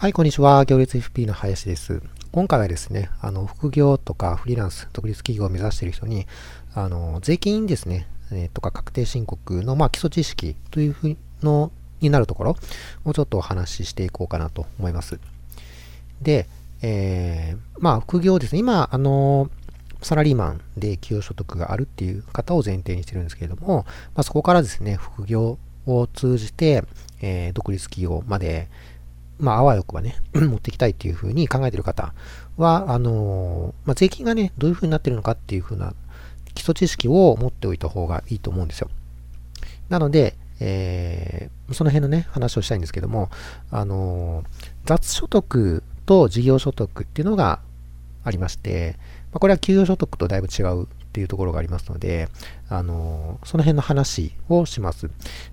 はい、こんにちは。行列 FP の林です。今回はですね、あの、副業とかフリーランス、独立企業を目指している人に、あの、税金ですね、えー、とか確定申告の、まあ、基礎知識というふうの、になるところをちょっとお話ししていこうかなと思います。で、えー、まあ、副業ですね。今、あの、サラリーマンで給与所得があるっていう方を前提にしてるんですけれども、まあ、そこからですね、副業を通じて、えー、独立企業まで、まあ、あわよくばね、持っていきたいっていうふうに考えている方は、あのまあ、税金がね、どういうふうになってるのかっていうふうな基礎知識を持っておいた方がいいと思うんですよ。なので、えー、その辺のね、話をしたいんですけども、あの雑所得と事業所得っていうのがありまして、まあ、これは給与所得とだいぶ違うっていうところがありますので、あの、その辺の話をします。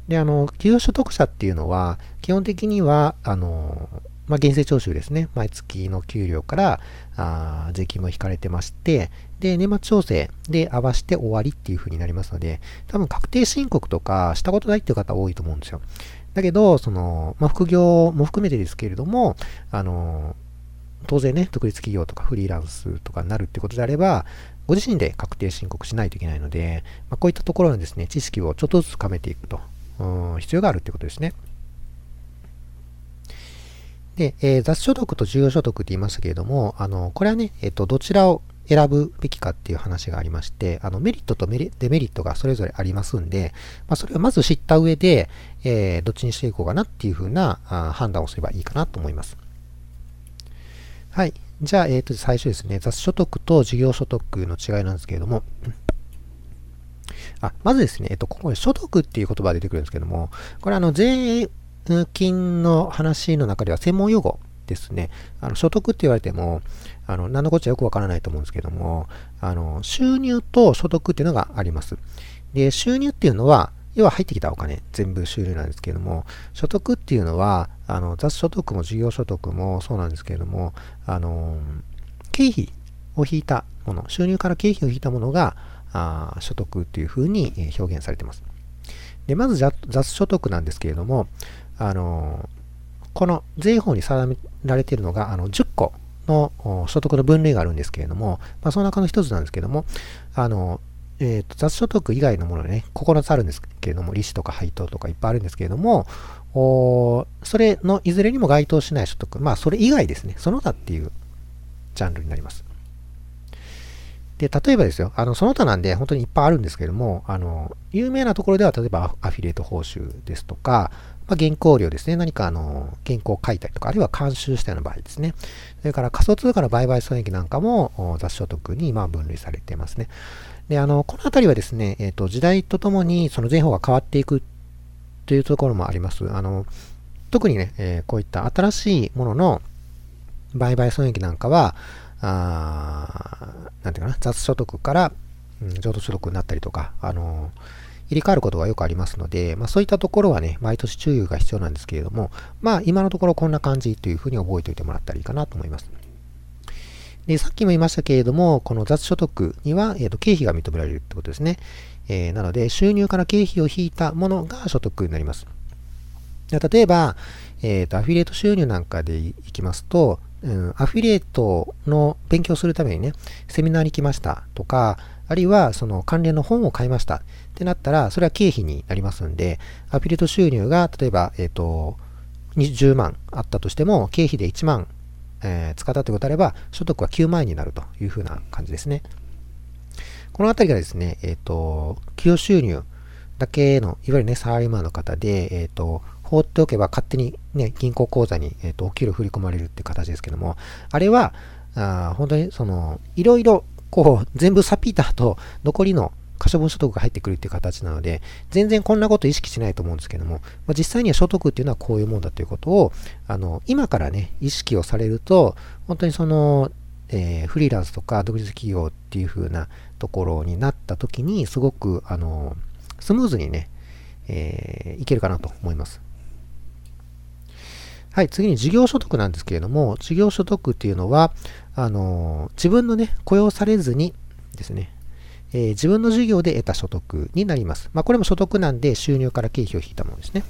で、あの、給与所得者っていうのは、基本的には、あの、まあ、減税徴収ですね。毎月の給料からあ税金も引かれてまして、で、年末調整で合わせて終わりっていう風になりますので、多分確定申告とかしたことないっていう方多いと思うんですよ。だけど、その、まあ、副業も含めてですけれども、あの、当然ね、独立企業とかフリーランスとかになるってことであれば、ご自身で確定申告しないといけないので、まあ、こういったところのですね、知識をちょっとずつ深めていくと、うん必要があるってことですね。で、えー、雑所得と重要所得って言いましたけれども、あの、これはね、えっ、と、どちらを選ぶべきかっていう話がありまして、あの、メリットとデメリットがそれぞれありますんで、まあ、それをまず知った上で、えー、どっちにしていこうかなっていうふうなあ判断をすればいいかなと思います。はい。じゃあ、えっ、ー、と、最初ですね、雑所得と事業所得の違いなんですけれども、あ、まずですね、えっ、と、ここで所得っていう言葉が出てくるんですけども、これあの、税金の話の中では専門用語ですね。あの、所得って言われても、あの、何のこっちゃよくわからないと思うんですけども、あの、収入と所得っていうのがあります。で、収入っていうのは、要は入ってきたお金、全部収入なんですけれども、所得っていうのは、あの雑所得も事業所得もそうなんですけれども、あの経費を引いたもの、収入から経費を引いたものがあ所得っていうふうに表現されています。で、まず雑所得なんですけれども、あのこの税法に定められているのがあの10個の所得の分類があるんですけれども、まあ、その中の一つなんですけれども、あのえーと、雑所得以外のものね、9つあるんですけれども、利子とか配当とかいっぱいあるんですけれども、おそれのいずれにも該当しない所得、まあそれ以外ですね、その他っていうジャンルになります。で、例えばですよ、あの、その他なんで本当にいっぱいあるんですけれども、あの、有名なところでは例えばアフィリエイト報酬ですとか、まあ、原稿料ですね。何かあの、原稿を書いたりとか、あるいは監修したような場合ですね。それから仮想通貨の売買損益なんかも雑所得にまあ分類されていますね。で、あの、このあたりはですね、えっ、ー、と、時代とともにその税法が変わっていくというところもあります。あの、特にね、えー、こういった新しいものの売買損益なんかは、あなんていうかな、雑所得から、うん、譲渡所得になったりとか、あの入れ替わることがよくありますので、まあ、そういったところはね、毎年注意が必要なんですけれども、まあ、今のところこんな感じというふうに覚えておいてもらったらいいかなと思います。で、さっきも言いましたけれども、この雑所得には、えーと、経費が認められるってことですね。えー、なので、収入から経費を引いたものが所得になります。例えば、えーと、アフィリエイト収入なんかでいきますと、うん、アフィリエイトの勉強するためにね、セミナーに来ましたとか、あるいはその関連の本を買いましたってなったら、それは経費になりますんで、アフィリエイト収入が例えば、えっ、ー、と、10万あったとしても、経費で1万えー、使ったということであれば、所得は9万円になるというふうな感じですね。このあたりがですね、えっ、ー、と、給与収入だけの、いわゆるね、サラリーマンの方で、えっ、ー、と、放っておけば勝手にね、銀行口座に、えっ、と、お給料振り込まれるっていう形ですけども、あれは、あ本当にその、いろいろ、こう、全部サピーターと残りの可処分所得が入ってくるっていう形なので、全然こんなこと意識しないと思うんですけども、まあ、実際には所得っていうのはこういうもんだということを、あの、今からね、意識をされると、本当にその、えー、フリーランスとか独立企業っていう風なところになった時に、すごく、あの、スムーズにね、えー、いけるかなと思います。はい、次に事業所得なんですけれども、事業所得っていうのは、あの、自分のね、雇用されずにですね、えー、自分の事業で得た所得になります。まあ、これも所得なんで収入から経費を引いたものですね。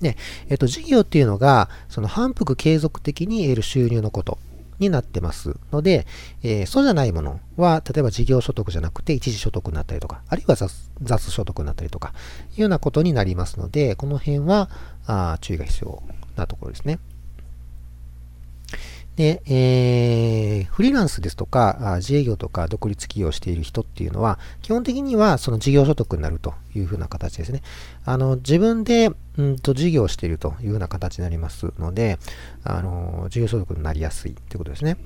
で、えっと、事業っていうのが、その反復継続的に得る収入のことになってますので、えー、そうじゃないものは、例えば事業所得じゃなくて一時所得になったりとか、あるいは雑雑所得になったりとか、いうようなことになりますので、この辺はあ注意が必要なところですね。で、えー、フリーランスですとか、自営業とか独立企業している人っていうのは、基本的にはその事業所得になるというふうな形ですね。あの、自分で、うんと、事業をしているというふうな形になりますので、あの、事業所得になりやすいということですね。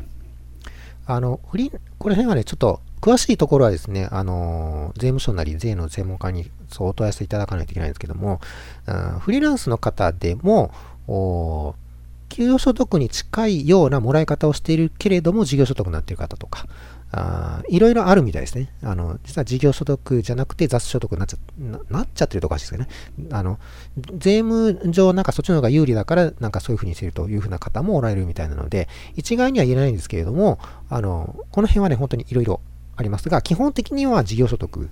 あの、フリー、この辺はね、ちょっと詳しいところはですね、あの、税務署なり税の専門家にそうお問い合わせいただかないといけないんですけども、フリーランスの方でも、給与所得に近いようなもらい方をしているけれども、事業所得になっている方とか、あいろいろあるみたいですね。あの、実は事業所得じゃなくて雑所得になっちゃななっちゃってるとおかしいですけどね。あの、税務上なんかそっちの方が有利だから、なんかそういうふうにしてるというふうな方もおられるみたいなので、一概には言えないんですけれども、あの、この辺はね、本当にいろいろありますが、基本的には事業所得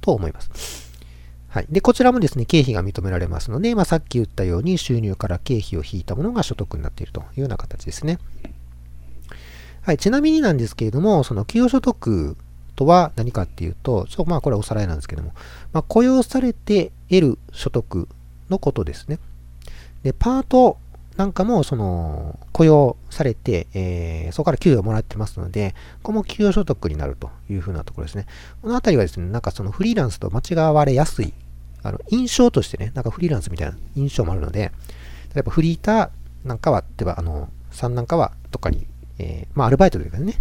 と思います。はい。で、こちらもですね、経費が認められますので、まあ、さっき言ったように収入から経費を引いたものが所得になっているというような形ですね。はい。ちなみになんですけれども、その給与所得とは何かっていうと、ちょっとまあこれはおさらいなんですけども、まあ、雇用されて得る所得のことですね。で、パートなんかもその雇用されて、えー、そこから給与をもらってますので、ここも給与所得になるというふうなところですね。このあたりはですね、なんかそのフリーランスと間違われやすい、あの印象としてね、なんかフリーランスみたいな印象もあるので、例えばフリーターなんかは、例えばあの、さんなんかはとかに、えー、まあアルバイトというかね、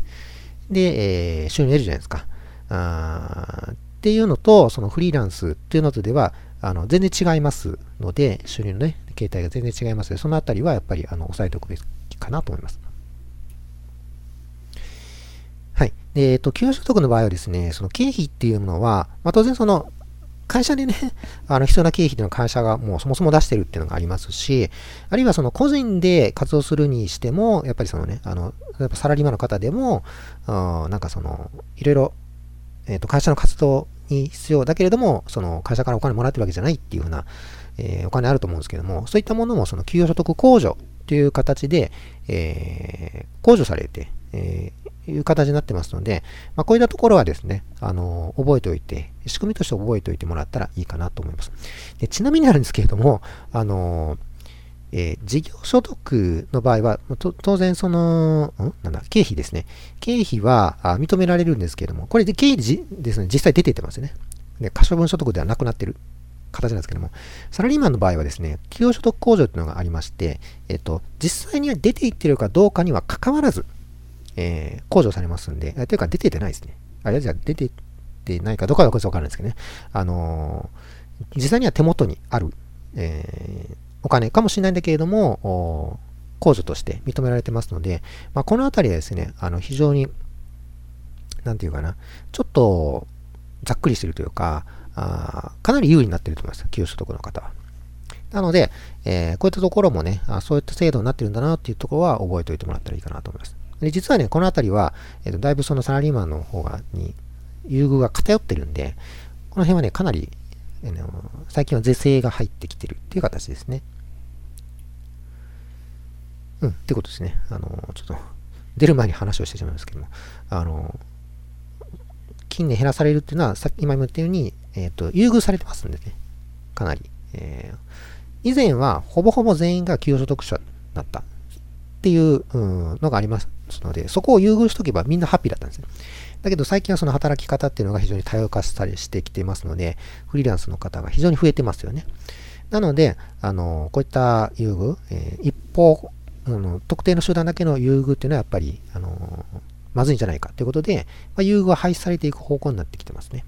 で、えー、収入得るじゃないですか。あっていうのと、そのフリーランスっていうのとでは、あの全然違いますので、収入のね、形態が全然違いますので、そのあたりはやっぱりあの押さえておくべきかなと思います。はい。えっ、と、給与所得の場合はですね、その経費っていうのは、まあ、当然その、会社でね、あの必要な経費っていうのは会社がもうそもそも出してるっていうのがありますし、あるいはその個人で活動するにしても、やっぱりそのね、あの、例えばサラリーマンの方でも、なんかその、いろいろ、えっ、ー、と、会社の活動に必要だけれども、その会社からお金もらってるわけじゃないっていうふうな、えー、お金あると思うんですけども、そういったものもその給与所得控除という形で、えー、控除されて、えー、いう形になってますので、まあ、こういったところはですね、あのー、覚えておいて、仕組みとして覚えておいてもらったらいいかなと思います。でちなみにあるんですけれども、あのーえー、事業所得の場合は、当然その、ん？なんだ、経費ですね。経費はあ認められるんですけれども、これで経費ですね、実際出ていってますよね。で、可処分所得ではなくなってる形なんですけども、サラリーマンの場合はですね、企業所得控除っていうのがありまして、えっ、と、実際には出ていってるかどうかには関わらず、えー、控除されますんで、というか出ていってないですね。あれじゃあ出ていってないかどうかはわからないですけどね。あのー、実際には手元にある、えー、お金かもしれないんだけれども、控除として認められてますので、まあ、このあたりはですね、あの非常に、なんていうかな、ちょっとざっくりしてるというか、あかなり有利になってると思います。給与所得の方は。なので、えー、こういったところもねあ、そういった制度になってるんだなっていうところは覚えておいてもらったらいいかなと思います。で実はね、このあたりは、えーと、だいぶそのサラリーマンの方がに優遇が偏ってるんで、この辺はね、かなり、えー、最近は是正が入ってきてるっていう形ですね。うん、ってことですね。あの、ちょっと、出る前に話をしてしまいますけども、あの、近年減らされるっていうのは、さっき今言ったように、えっ、ー、と、優遇されてますんでね。かなり。えー、以前は、ほぼほぼ全員が給与所得者だったっていう、うん、のがありますので、そこを優遇しとけばみんなハッピーだったんですね。だけど最近はその働き方っていうのが非常に多様化したりしてきていますので、フリーランスの方が非常に増えてますよね。なので、あの、こういった優遇、えー、一方、あの特定の集団だけの優遇っていうのはやっぱり、あのまずいんじゃないかということで、まあ、優遇は廃止されていく方向になってきてますね。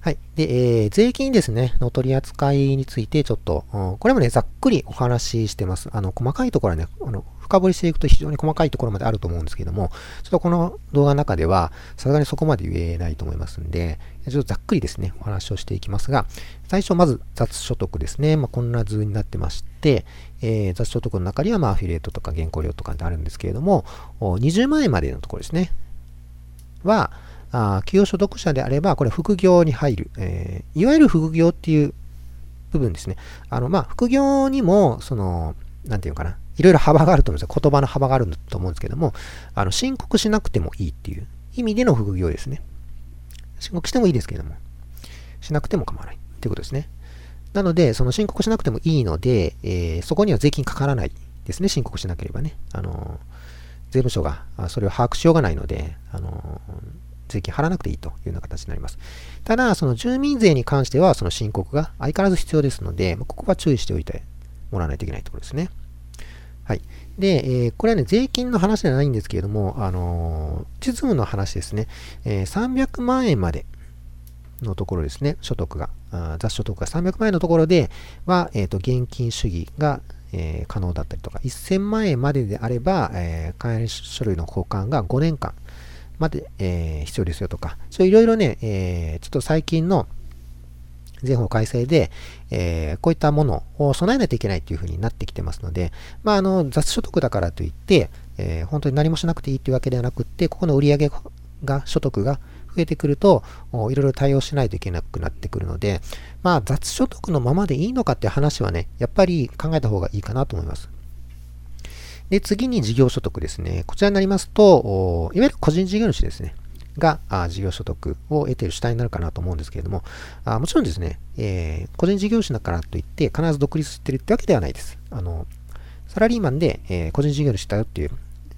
はい。で、えー、税金ですね、の取り扱いについてちょっと、うん、これもね、ざっくりお話ししてます。あの、細かいところはね、あの深掘りしていくと非常に細かいところまであると思うんですけども、ちょっとこの動画の中では、さすがにそこまで言えないと思いますんで、ちょっとざっくりですね、お話をしていきますが、最初まず雑所得ですね。まあ、こんな図になってまして、えー、雑所得の中には、まあ、アフィリエイトとか原稿料とかってあるんですけれども、20万円までのところですね。は、あ給与所得者であれば、これ副業に入る、えー、いわゆる副業っていう部分ですね。あの、まあ、副業にも、その、なんていうかな、いろいろ幅があると思うんですよ。言葉の幅があると思うんですけども、あの、申告しなくてもいいっていう意味での副業ですね。申告してもいいですけれども、しなくても構わないっていうことですね。なので、その申告しなくてもいいので、えー、そこには税金かからないですね、申告しなければね。あの税務署がそれを把握しようがないので、あの税金払わなくていいというような形になります。ただ、その住民税に関しては、その申告が相変わらず必要ですので、ここは注意しておいてもらわないといけないところですね。はい。で、えー、これはね、税金の話じゃないんですけれども、あのー、地図の話ですね、えー、300万円までのところですね、所得が、あ雑所得が300万円のところでは、えっ、と、現金主義が、え可能だったりとか、1000万円までであれば、え関連書類の交換が5年間まで、え必要ですよとか、そういろいろね、えちょっと最近の税法改正で、えー、こういったものを備えないといけないというふうになってきてますので、まあ、あの雑所得だからといって、えー、本当に何もしなくていいというわけではなくって、ここの売上が、所得が増えてくると、いろいろ対応しないといけなくなってくるので、まあ、雑所得のままでいいのかっていう話はね、やっぱり考えた方がいいかなと思います。で、次に事業所得ですね。こちらになりますと、いわゆる個人事業主ですね。が事業所得を得ている主体になるかなと思うんですけれども、あもちろんですね、え、個人事業主だからといって必ず独立してるってわけではないです。あのサラリーマンで、え、個人事業主だよっていう、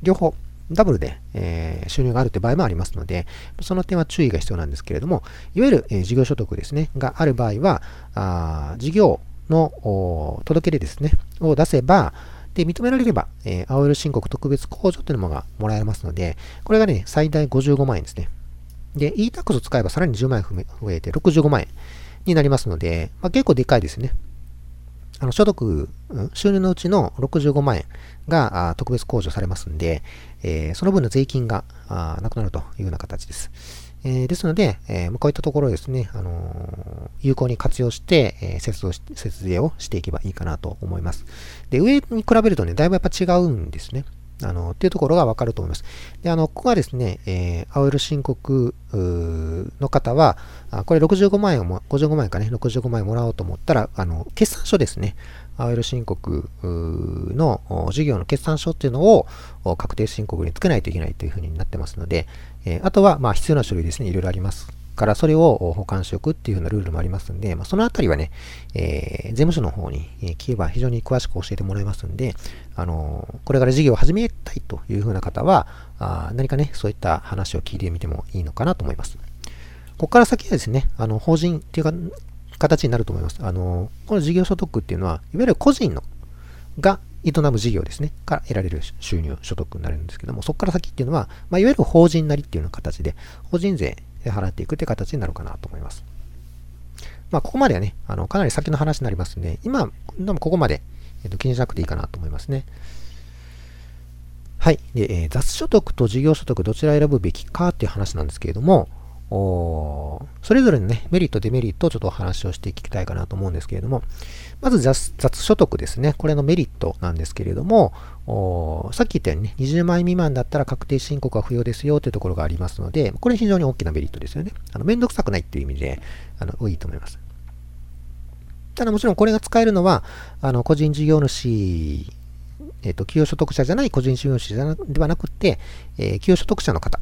両方ダブルで、え、収入があるって場合もありますので、その点は注意が必要なんですけれども、いわゆる、え、事業所得ですね、がある場合は、あ事業の届け出ですね、を出せば、で、認められれば、えー、青色申告特別控除というのがもらえますので、これがね、最大55万円ですね。で、e-tax を使えばさらに10万円増えて65万円になりますので、まあ、結構でかいですね。あの所得、収入のうちの65万円が特別控除されますんで、えー、その分の税金がなくなるというような形です。えー、ですので、えー、こういったところですね、あの有効に活用して、え節を節税をしていけばいいかなと思います。で、上に比べるとね、だいぶやっぱ違うんですね。あの、っていうところがわかると思います。で、あの、ここはですね、えー、青色申告の方は、あこれ65万円をも、55万円かね、65万円もらおうと思ったら、あの、決算書ですね。青色申告の事業の決算書っていうのを確定申告につけないといけないというふうになってますので、えあとは、まあ、必要な書類ですね、いろいろありますから、それを保管しておくっていうようなルールもありますんで、まあ、そのあたりはね、えー、税務署の方に聞けば非常に詳しく教えてもらえますんで、あのー、これから事業を始めたいというふうな方は、あ何かね、そういった話を聞いてみてもいいのかなと思います。ここから先はですね、あの、法人っていうか、形になると思います。あの、この事業所得っていうのは、いわゆる個人のが営む事業ですね、から得られる収入、所得になるんですけども、そこから先っていうのは、まあ、いわゆる法人なりっていうような形で、法人税払っていくって形になるかなと思います。まあ、ここまではね、あのかなり先の話になりますので、今、でもここまで、えー、と気にしなくていいかなと思いますね。はい。で、えー、雑所得と事業所得どちら選ぶべきかっていう話なんですけれども、おそれぞれのね、メリット、デメリットをちょっとお話をしていきたいかなと思うんですけれども、まず雑所得ですね。これのメリットなんですけれども、さっき言ったようにね、20万円未満だったら確定申告は不要ですよというところがありますので、これ非常に大きなメリットですよね。あの、めんどくさくないっていう意味で、あの、いいと思います。ただもちろんこれが使えるのは、あの、個人事業主えっ、と、企業所得者じゃない個人事業主ではなくて、えー、企業所得者の方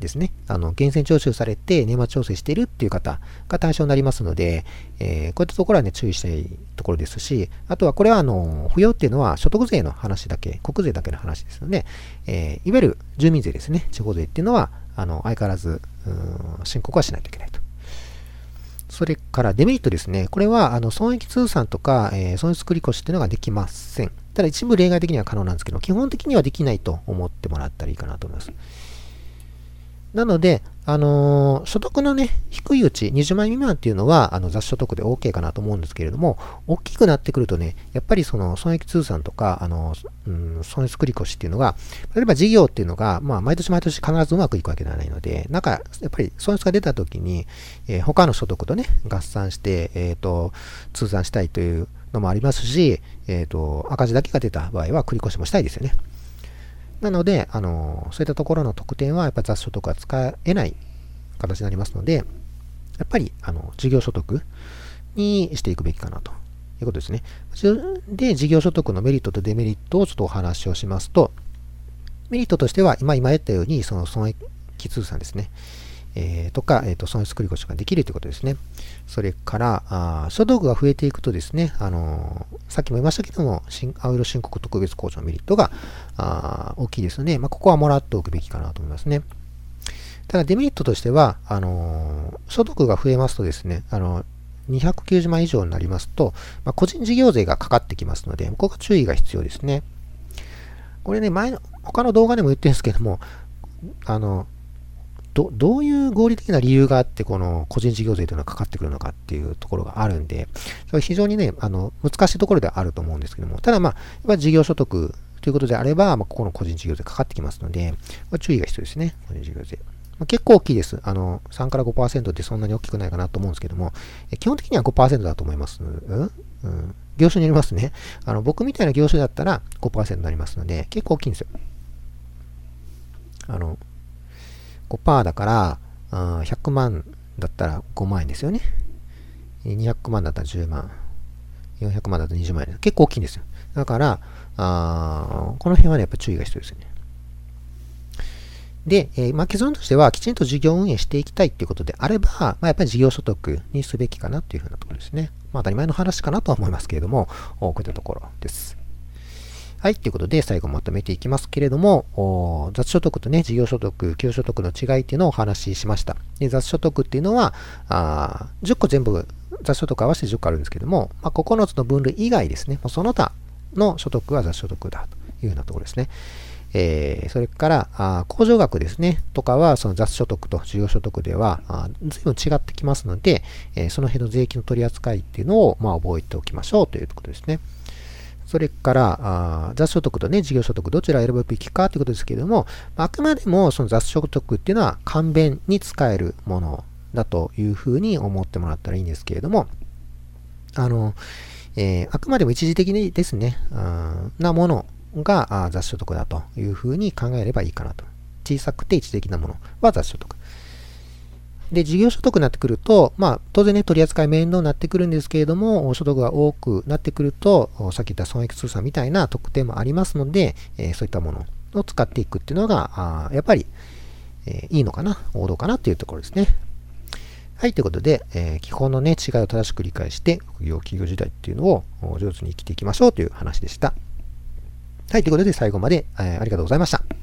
ですね、あの、源泉徴収されて年末調整しているっていう方が対象になりますので、えー、こういったところはね、注意したいところですし、あとはこれは、あの、不要っていうのは所得税の話だけ、国税だけの話ですので、えー、いわゆる住民税ですね、地方税っていうのは、あの、相変わらず、申告はしないといけないと。それからデメリットですね。これは、あの、損益通算とか、えー、損失繰り越しっていうのができません。ただ一部例外的には可能なんですけど、基本的にはできないと思ってもらったらいいかなと思います。なので、あのー、所得のね、低いうち、20万円未満っていうのは、あの、雑所得で OK かなと思うんですけれども、大きくなってくるとね、やっぱりその、損益通算とか、あの、うん、損失繰越っていうのが、例えば事業っていうのが、まあ、毎年毎年必ずうまくいくわけではないので、なんか、やっぱり損失が出た時に、えー、他の所得とね、合算して、えっ、ー、と、通算したいというのもありますし、えっ、と、赤字だけが出た場合は繰越しもしたいですよね。なので、あのそういったところの特典はやっぱ雑所得は使えない形になりますので、やっぱり、あの、事業所得にしていくべきかなということですね。で、事業所得のメリットとデメリットをちょっとお話をしますと、メリットとしては、今、今言ったように、その損益通算ですね。えー、とか、えーと、損失繰越ができるということですね。それから、あ所得が増えていくとですね、あのー、さっきも言いましたけども、新青色申告特別控除のメリットがあ大きいですので、まあ、ここはもらっておくべきかなと思いますね。ただデメリットとしては、あのー、所得が増えますとですね、あの290万以上になりますと、まあ、個人事業税がかかってきますので、ここが注意が必要ですね。これね、前の、他の動画でも言ってるんですけども、あの、どどういう合理的な理由があって、この個人事業税というのはかかってくるのかっていうところがあるんで、それ非常にね、あの難しいところではあると思うんですけども、ただまあ、やっぱ事業所得ということであれば、まあ、ここの個人事業税かかってきますので、まあ、注意が必要ですね、個人事業税。まあ、結構大きいです。あの、3から5%ってそんなに大きくないかなと思うんですけども、基本的には5%だと思います。うん、うん、業種によりますね。あの僕みたいな業種だったら5%になりますので、結構大きいんですよ。あの、5%だから、あ100万だったら5万円ですよね。200万だったら10万。400万だと20万円。結構大きいんですよ。だから、あこの辺はね、やっぱ注意が必要ですよね。で、えー、まあ、結論としては、きちんと事業運営していきたいっていうことであれば、まあ、やっぱり事業所得にすべきかなっていうふうなところですね。まあ、当たり前の話かなとは思いますけれども、こういったところです。はい、ということで最後まとめていきますけれども、雑所得とね、事業所得、給与所得の違いっていうのをお話ししました。で雑所得っていうのはあ、10個全部、雑所得合わせて10個あるんですけども、まあ、9つの分類以外ですね、もうその他の所得は雑所得だというようなところですね。えー、それから、あ控除額ですね、とかは、その雑所得と事業所得では、あ随分違ってきますので、えー、その辺の税金の取り扱いっていうのを、まあ、覚えておきましょうということですね。それから、雑所得とね、事業所得、どちらを選ぶべきかということですけれども、あくまでもその雑所得っていうのは簡便に使えるものだというふうに思ってもらったらいいんですけれども、あの、えー、あくまでも一時的にですね、なものが雑所得だというふうに考えればいいかなと。小さくて一時的なものは雑所得。で、事業所得になってくると、まあ、当然ね、取り扱い面倒になってくるんですけれども、所得が多くなってくると、さっき言った損益通算みたいな特典もありますので、えー、そういったものを使っていくっていうのが、あやっぱり、えー、いいのかな、王道かなっていうところですね。はい、ということで、えー、基本のね、違いを正しく理解して、副業企業時代っていうのを上手に生きていきましょうという話でした。はい、ということで最後まで、え、ありがとうございました。